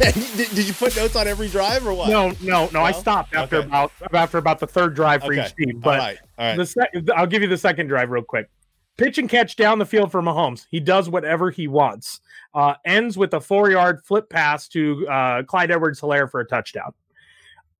did, did you put notes on every drive or what? No, no, no. I stopped after Okay. about after about the third drive for Okay. each team. But right, all right. the sec- I'll give you the second drive real quick. Pitch and catch down the field for Mahomes. He does whatever he wants. Uh, ends with a four yard flip pass to uh, Clyde Edwards Helaire for a touchdown.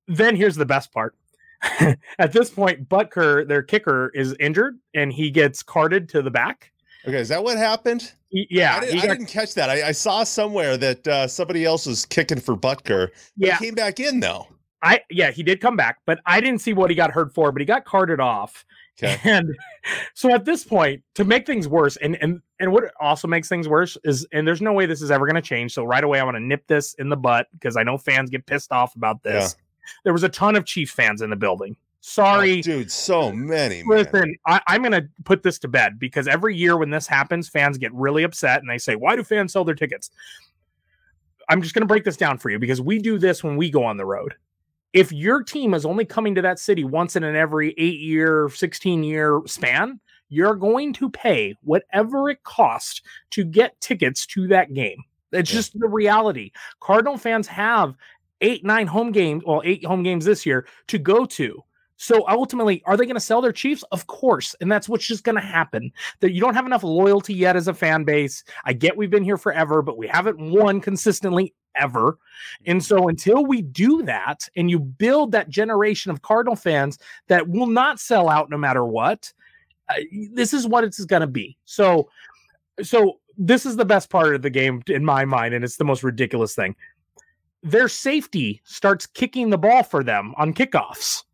Then here's the best part. At this point, Butker, their kicker, is injured and he gets carted to the back. Okay, is that what happened? Yeah, I, didn't, he I didn't catch that. I, I saw somewhere that uh, somebody else was kicking for Butker. Yeah. he came back in though. I yeah, he did come back, but I didn't see what he got hurt for, but he got carted off. Okay. And so at this point, to make things worse, and and and what also makes things worse is, and there's no way this is ever going to change. So right away, I want to nip this in the butt because I know fans get pissed off about this. There was a ton of Chief fans in the building. Sorry, Oh, dude, so many. Listen, I, I'm going to put this to bed because every year when this happens, fans get really upset and they say, Why do fans sell their tickets? I'm just going to break this down for you because we do this when we go on the road. If your team is only coming to that city once in an every eight year, 16 year span, you're going to pay whatever it costs to get tickets to that game. It's Yeah. just the reality. Cardinal fans have eight, nine home games, well, eight home games this year to go to. So ultimately, are they going to sell their Chiefs? Of course. And that's what's just going to happen. That you don't have enough loyalty yet as a fan base. I get we've been here forever, but we haven't won consistently ever. And so until we do that and you build that generation of Cardinal fans that will not sell out no matter what, uh, this is what it's going to be. So so this is the best part of the game in my mind and it's the most ridiculous thing. Their safety starts kicking the ball for them on kickoffs.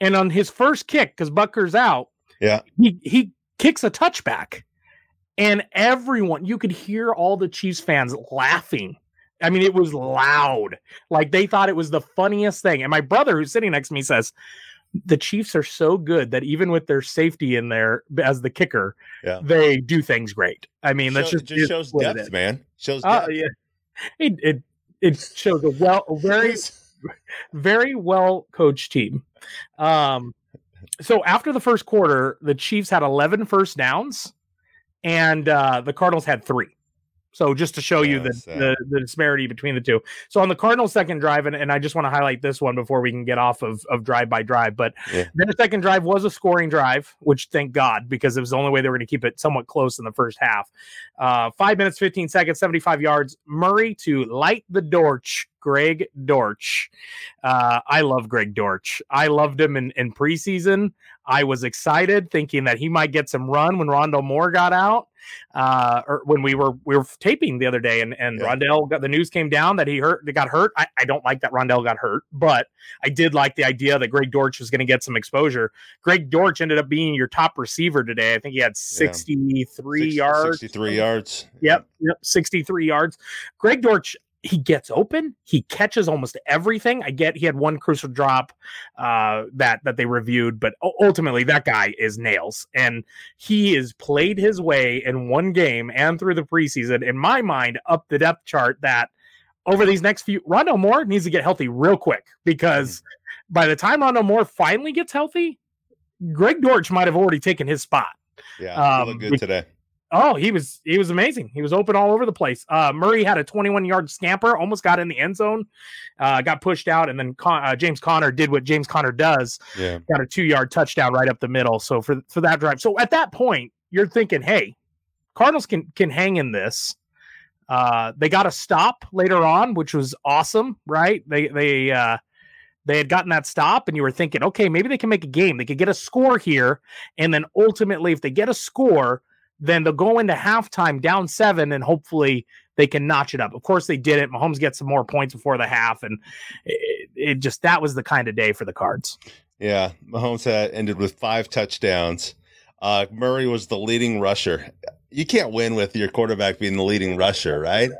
And on his first kick cuz Butker's out, Yeah. he he kicks a touchback. And everyone, you could hear all the Chiefs fans laughing. I mean, it was loud. Like they thought it was the funniest thing. And my brother, who's sitting next to me, says, The Chiefs are so good that even with their safety in there as the kicker, Yeah. they do things great. I mean, that's just, just shows depth, man. Shows Oh, depth. yeah. It, it, it shows a well, a very, very well coached team. Um, so after the first quarter, the Chiefs had 11 first downs, and uh, the Cardinals had three. So just to show you the, the the disparity between the two. So on the Cardinals' second drive, and, and I just want to highlight this one before we can get off of, of drive by drive. But Yeah. their second drive was a scoring drive, which thank God because it was the only way they were going to keep it somewhat close in the first half. Uh, five minutes, 15 seconds, 75 yards. Murray to light the Dortch. Greg Dortch. Uh, I love Greg Dortch. I loved him in, in preseason. I was excited thinking that he might get some run when Rondale Moore got out. Uh, or when we were we were taping the other day and, and Yeah. Rondale got the news came down that he hurt that got hurt. I, I don't like that Rondale got hurt, but I did like the idea that Greg Dortch was going to get some exposure. Greg Dortch ended up being your top receiver today. I think he had 63 Six- yards. 63 yards. Yep, yep, 63 yards. Greg Dortch, he gets open, he catches almost everything. I get he had one crucial drop uh that that they reviewed, but ultimately that guy is nails and he has played his way in one game and through the preseason in my mind up the depth chart that over these next few Rondale Moore needs to get healthy real quick because by the time Rondale Moore finally gets healthy, Greg Dortch might have already taken his spot. Yeah. Um, he looked good today. Oh, he was he was amazing. He was open all over the place. Uh, Murray had a 21 yard scamper, almost got in the end zone, uh, got pushed out, and then Con- uh, James Conner did what James Conner does, Yeah. got a two yard touchdown right up the middle. So for for that drive, so at that point, you're thinking, hey, Cardinals can can hang in this. Uh, they got a stop later on, which was awesome, right? They they uh, they had gotten that stop, and you were thinking, okay, maybe they can make a game. They could get a score here, and then ultimately, if they get a score, then they'll go into halftime down seven, and hopefully they can notch it up. Of course, they did it. Mahomes gets some more points before the half, and it, it just that was the kind of day for the Cards. Yeah. Mahomes had ended with five touchdowns. uh, Murray was the leading rusher. You can't win with your quarterback being the leading rusher, right?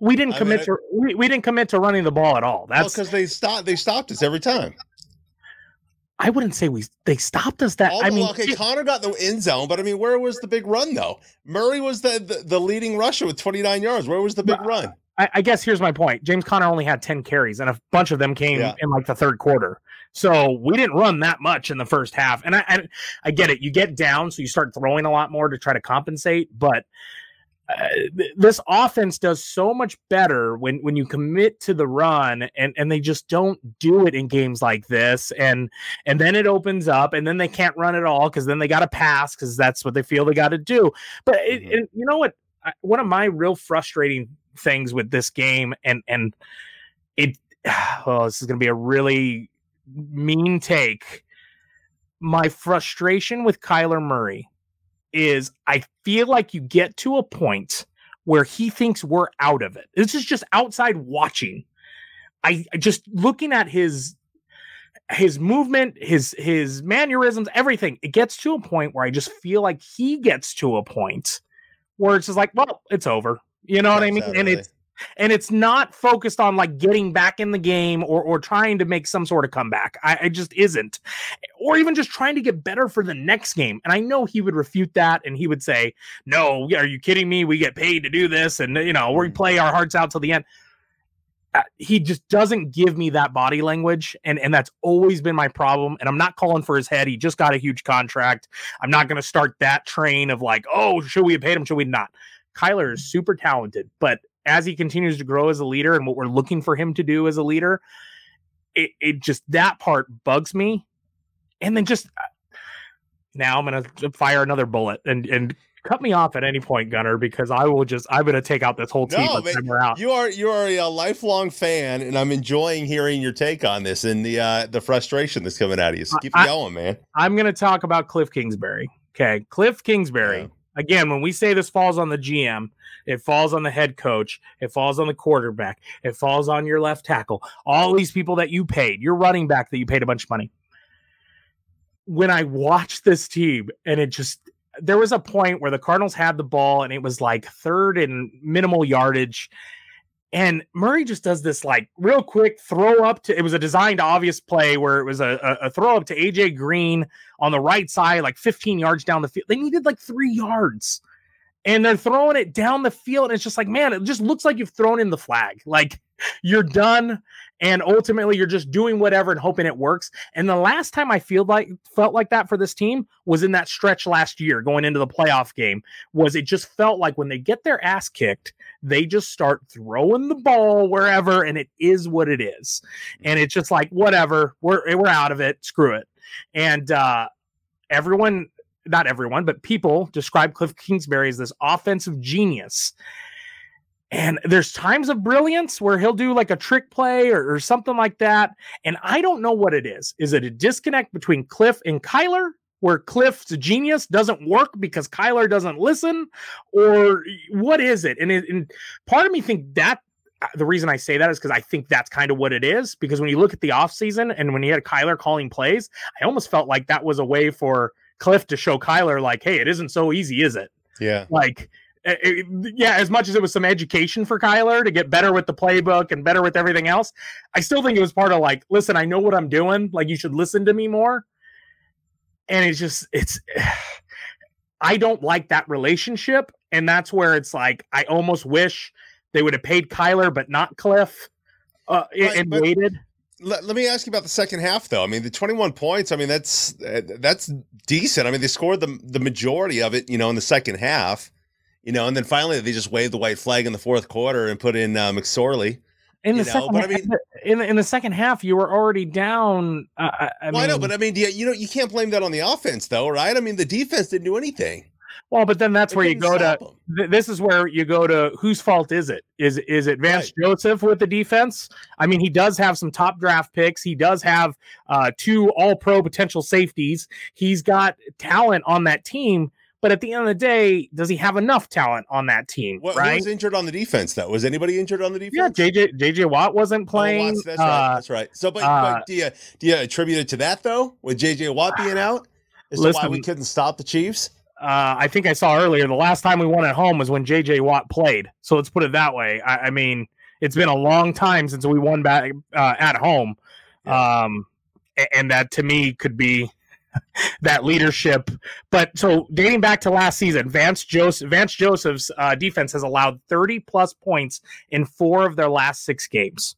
We didn't I commit mean, to we, we didn't commit to running the ball at all. That's because they stopped. They stopped us every time. I wouldn't say we they stopped us that. All I mean, okay, it- Conner got the end zone, but I mean, where was the big run though? Murray was the the, the leading rusher with 29 yards. Where was the big run? I, I guess here's my point. James Conner only had 10 carries, and a bunch of them came Yeah. in like the third quarter. So we didn't run that much in the first half. And I, I, I get it. You get down, so you start throwing a lot more to try to compensate. But uh, th- this offense does so much better when when you commit to the run, and and they just don't do it in games like this. And and then it opens up, and then they can't run at all because then they got to pass because that's what they feel they got to do. But it, Mhm. it- you know what? I- One of my real frustrating things with this game, and and it, oh, this is going to be a really mean take. My frustration with Kyler Murray is I feel like you get to a point where he thinks we're out of it. This is just outside watching. I just looking at his his movement, his his mannerisms, everything. It gets to a point where I just feel like he gets to a point where it's just like, well, it's over. You know what I mean? And it's and it's not focused on like getting back in the game or or trying to make some sort of comeback. I, I just isn't, or even just trying to get better for the next game. And I know he would refute that, and he would say, "No, are you kidding me? We get paid to do this, and you know we Mhm. play our hearts out till the end." Uh, he just doesn't give me that body language, and and that's always been my problem. And I'm not calling for his head. He just got a huge contract. I'm not going to start that train of like, oh, should we have paid him? Should we not? Kyler is super talented, but as he continues to grow as a leader and what we're looking for him to do as a leader, it, it just that part bugs me. And then just uh, now I'm gonna fire another bullet and and cut me off at any point, Gunner, because I will just I'm gonna take out this whole team No, man, out. You are you are a, lifelong fan, and I'm enjoying hearing your take on this and the uh, the frustration that's coming out of you. So keep I- going, man. I'm gonna talk about Cliff Kingsbury. Okay, Cliff Kingsbury. Yeah. Again, when we say this falls on the GM, it falls on the head coach, it falls on the quarterback, it falls on your left tackle, all these people that you paid, your running back that you paid a bunch of money. When I watched this team, and it just there was a point where the Cardinals had the ball and it was like third and minimal yardage. And Murray just does this like real quick throw up to it was a designed obvious play where it was a, a, a throw up to AJ Green on the right side, like 15 yards down the field. They needed like three yards. And they're throwing it down the field. And it's just like, man, it just looks like you've thrown in the flag. Like you're done. And ultimately you're just doing whatever and hoping it works. And the last time I feel like felt like that for this team was in that stretch last year going into the playoff game. Was it just felt like when they get their ass kicked, they just start throwing the ball wherever, and it is what it is. And it's just like, whatever, we're we're out of it. Screw it. And uh everyone, not everyone, but people describe Cliff Kingsbury as this offensive genius. And there's times of brilliance where he'll do like a trick play or, or something like that. And I don't know what it is. Is it a disconnect between Cliff and Kyler? Where Cliff's genius doesn't work because Kyler doesn't listen, or what is it? And, it, and part of me think that uh, the reason I say that is because I think that's kind of what it is. Because when you look at the offseason and when you had Kyler calling plays, I almost felt like that was a way for Cliff to show Kyler, like, hey, it isn't so easy, is it? Yeah. Like, it- yeah, as much as it was some education for Kyler to get better with the playbook and better with everything else, I still think it was part of like, listen, I know what I'm doing. Like, you should listen to me more. And it's just, it's, I don't like that relationship. And that's where it's like, I almost wish they would have paid Kyler, but not Cliff uh, Right, and but- waited. Let, let me ask you about the second half, though. I mean, the 21 points. I mean, that's uh, that's decent. I mean, they scored the the majority of it, you know, in the second half, you know, and then finally they just waved the white flag in the fourth quarter and put in uh, McSorley. In the know, second, but I half, mean- in the, in the second half, you were already down. Uh, I, I well, I know, but I mean, you, you know, you can't blame that on the offense, though, right? I mean, the defense didn't do anything. Well, but then that's They where you go to. th- This is where you go to. Whose fault is it? Is is it Vance Joseph with the defense? I mean, he does have some top draft picks. He does have uh, two All Pro potential safeties. He's got talent on that team. But at the end of the day, does he have enough talent on that team? What, who right? was injured on the defense, though? Was anybody injured on the defense? Yeah? JJ JJ Watt wasn't Oh, playing. Watts, that's right. Uh, That's right. So, but, uh, but do you do you attribute it to that though, with JJ Watt being out? Is that why we couldn't stop the Chiefs? Uh, I think I saw earlier the last time we won at home was when JJ Watt played. So let's put it that way. I, I mean, it's been a long time since we won back uh, at home, yeah. um, and that to me could be that leadership. But so dating back to last season, Vance Joseph Vance Joseph's uh, defense has allowed 30 plus points in four of their last six games.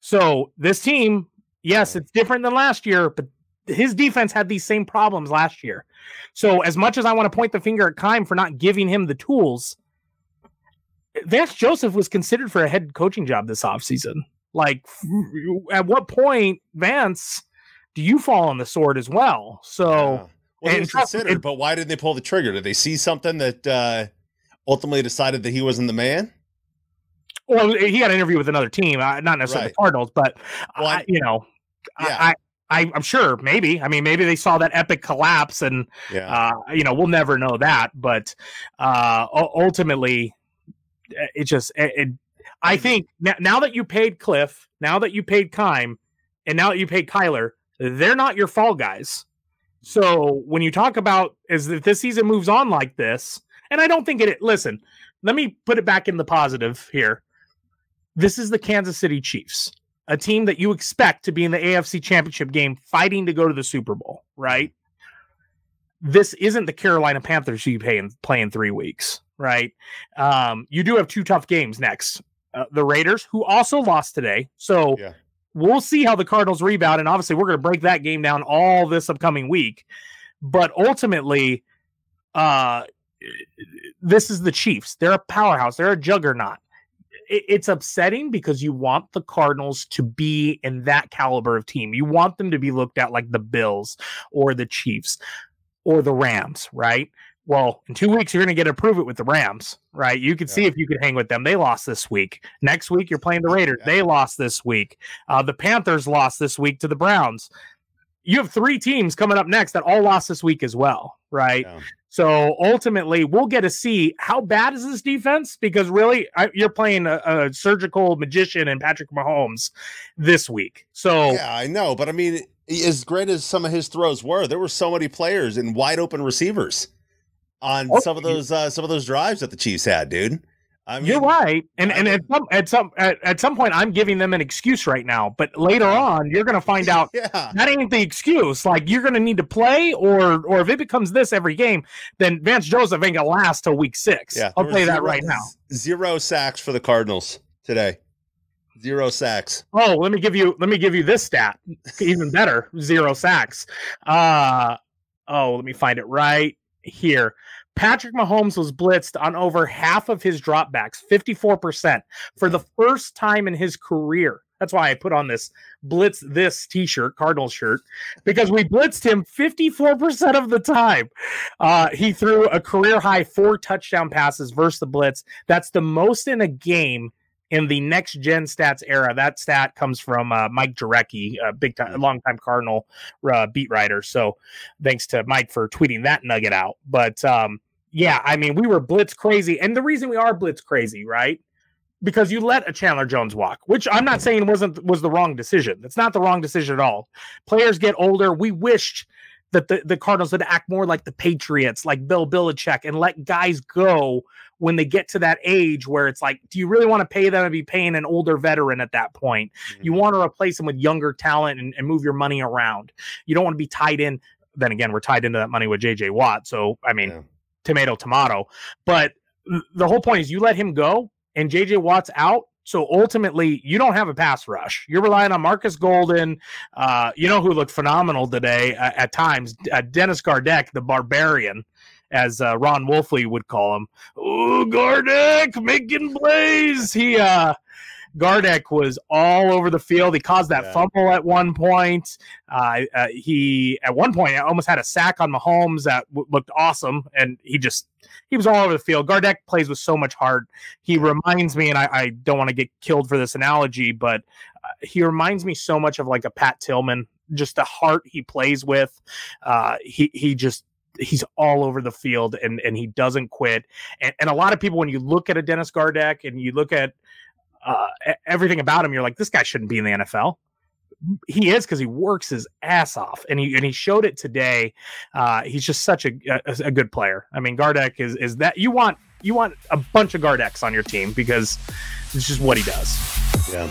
So this team, yes, it's different than last year, but his defense had these same problems last year. So as much as I want to point the finger at Keim for not giving him the tools, Vance Joseph was considered for a head coaching job this offseason. Like at what point, Vance, do you fall on the sword as well? So yeah. well, considered, it, but why didn't they pull the trigger? Did they see something that uh, ultimately decided that he wasn't the man? Well, he had an interview with another team, uh, not necessarily right. the Cardinals, but well, I, you know, yeah. I, I, am sure maybe. I mean, maybe they saw that epic collapse, and yeah. uh, you know, we'll never know that. But uh, ultimately, it just it, it, I think now, now that you paid Cliff, now that you paid Keim, and now that you paid Kyler, they're not your fall guys. So when you talk about is if this season moves on like this, and I don't think it. Listen, let me put it back in the positive here. This is the Kansas City Chiefs, a team that you expect to be in the AFC Championship game fighting to go to the Super Bowl, right? This isn't the Carolina Panthers you pay in, play in three weeks, right? Um, you do have two tough games next. Uh, the Raiders, who also lost today. So yeah. We'll see how the Cardinals rebound. And obviously, we're going to break that game down all this upcoming week. But ultimately, uh, this is the Chiefs. They're a powerhouse, they're a juggernaut it's upsetting because you want the Cardinals to be in that caliber of team. You want them to be looked at like the Bills or the Chiefs or the Rams, right? Well, in two weeks, you're going to get to prove it with the Rams, right? You can yeah. see if you can hang with them. They lost this week. Next week, you're playing the Raiders. Yeah. They lost this week. Uh, the Panthers lost this week to the Browns. You have three teams coming up next that all lost this week as well, right? Yeah. So ultimately, we'll get to see how bad is this defense because really, I, you're playing a, a, surgical magician and Patrick Mahomes this week. So yeah, I know, but I mean, as great as some of his throws were, there were so many players and wide open receivers on okay. some of those uh, some of those drives that the Chiefs had, dude. I mean, You're right, and and at some at some at, at, some point, I'm giving them an excuse right now. But later on, you're going to find out yeah. that ain't the excuse. Like you're going to need to play, or or if it becomes this every game, then Vance Joseph ain't to last till week six. Yeah, I'll play that right now. Zero sacks for the Cardinals today. Zero sacks. Oh, let me give you let me give you this stat. Even better, zero sacks. Uh oh, let me find it right here. Patrick Mahomes was blitzed on over half of his dropbacks, 54%, for the first time in his career. That's why I put on this blitz this t-shirt, Cardinal shirt, because we blitzed him 54% of the time. Uh, he threw a career high four touchdown passes versus the blitz. That's the most in a game in the next gen stats era. That stat comes from uh, Mike Jurecki, a big time, long time Cardinal uh, beat writer. So thanks to Mike for tweeting that nugget out. But um, yeah, I mean, we were blitz crazy. And the reason we are blitz crazy, right? Because you let a Chandler Jones walk, which I'm not saying wasn't was the wrong decision. It's not the wrong decision at all. Players get older. We wished that the, the Cardinals would act more like the Patriots, like Bill Belichick, and let guys go when they get to that age where it's like, do you really want to pay them to be paying an older veteran at that point? Mm-hmm. You want to replace them with younger talent and, and move your money around. You don't want to be tied in. Then again, we're tied into that money with JJ Watt. So, I mean, yeah tomato, tomato. But the whole point is you let him go and JJ Watt's out. So ultimately, you don't have a pass rush. You're relying on Marcus Golden. Uh, you know who looked phenomenal today uh, at times? Uh, Dennis Gardeck, the barbarian, as uh, Ron Wolfley would call him. Ooh, Gardeck making plays. He uh, Gardeck was all over the field. He caused that yeah. fumble at one point. Uh, uh, he at one point almost had a sack on Mahomes that w- looked awesome, and he just he was all over the field. Gardeck plays with so much heart. He reminds me, and I, I don't want to get killed for this analogy, but uh, he reminds me so much of like a Pat Tillman. Just the heart he plays with. Uh, he he just he's all over the field and and he doesn't quit. And, and a lot of people, when you look at a Dennis Gardeck and you look at uh, everything about him, you're like, this guy shouldn't be in the NFL. he is because he works his ass off, and he and he showed it today. Uh, he's just such a, a, a good player. I mean, Gardeck is is that you want you want a bunch of Gardecks on your team because it's just what he does. Yeah.